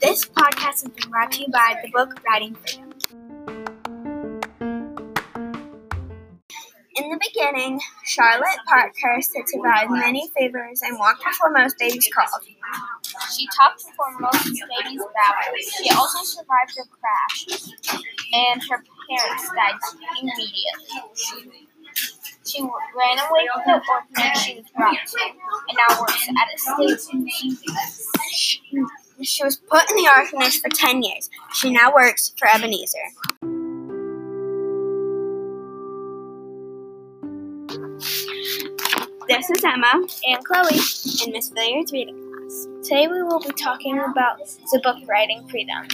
This podcast has been brought to you by the book Riding Freedom. In the beginning, Charlotte Parkhurst had survived many favors and walked before most babies crawled. She talked before most babies babbled. She also survived a crash, and her parents died immediately. She ran away from the orphanage she was brought to, and now works at a stable. She was put in the orphanage for 10 years. She now works for Ebenezer. This is Emma And Chloe, in Miss Villiard's reading class. today we will be talking about the book Riding Freedom.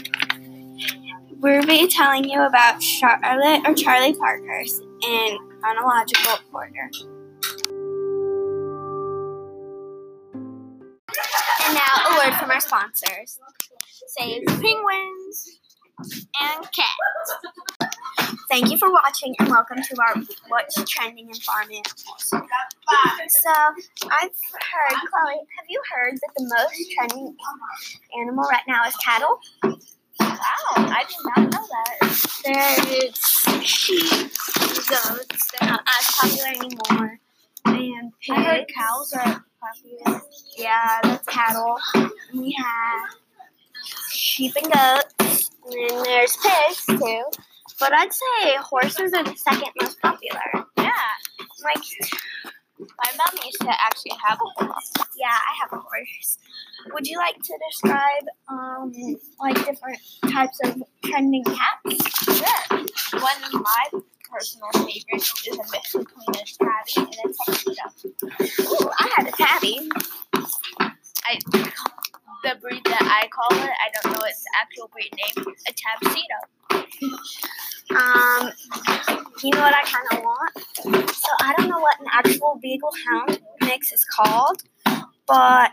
We'll be telling you about Charlotte or Charlie Parkhurst in chronological order. And now a word from our sponsors. Save penguins and cats. Thank you for watching and welcome to our What's Trending in Farm Animals. So, I've heard, Chloe, have you heard that the most trending animal right now is cattle? I did not know that. There's sheep, goats, they're not as popular anymore, and I heard pigs. cows are popular. Yeah, that's cattle. And we have sheep and goats, and then there's pigs too. But I'd say horses are the second most popular. Yeah, Like, my mom used to actually have a horse. yeah, I have a horse. Would you like to describe, um, like different types of trending cats? Sure. One of my personal favorites is a mix between a tabby and a tuxedo. Ooh, I had a tabby. I the breed that I call it, I don't know its actual breed name, a tabsito. Um, you know what I kind of want? So I don't know what an actual beagle hound mix is called, but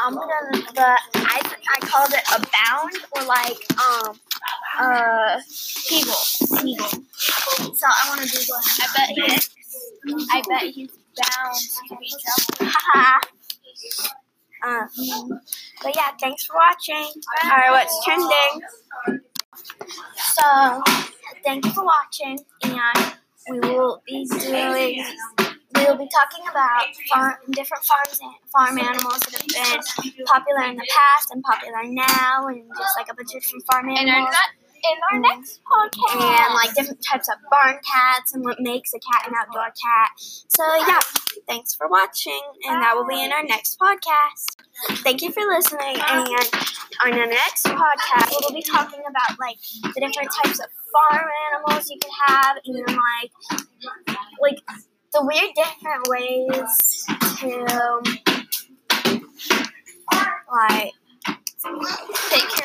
I'm gonna. But I I called it a bound or like um uh seagull seagull. So I want to Google him. I bet he's I bet he's bound to be trouble. Haha. um, but yeah, thanks for watching. All right, what's trending. So, thank you for watching, and we will be doing. We will be talking about farm, different farms and farm animals that have been popular in the past and popular now, and just like a bunch of different farm In our animals. in our next podcast. and like different types of barn cats and what makes a cat an outdoor cat. So yeah, thanks for watching, and that will be in our next podcast. Thank you for listening, and on our next podcast, we'll be talking about like the different types of farm animals you can have, and like like the weird different ways to like take care.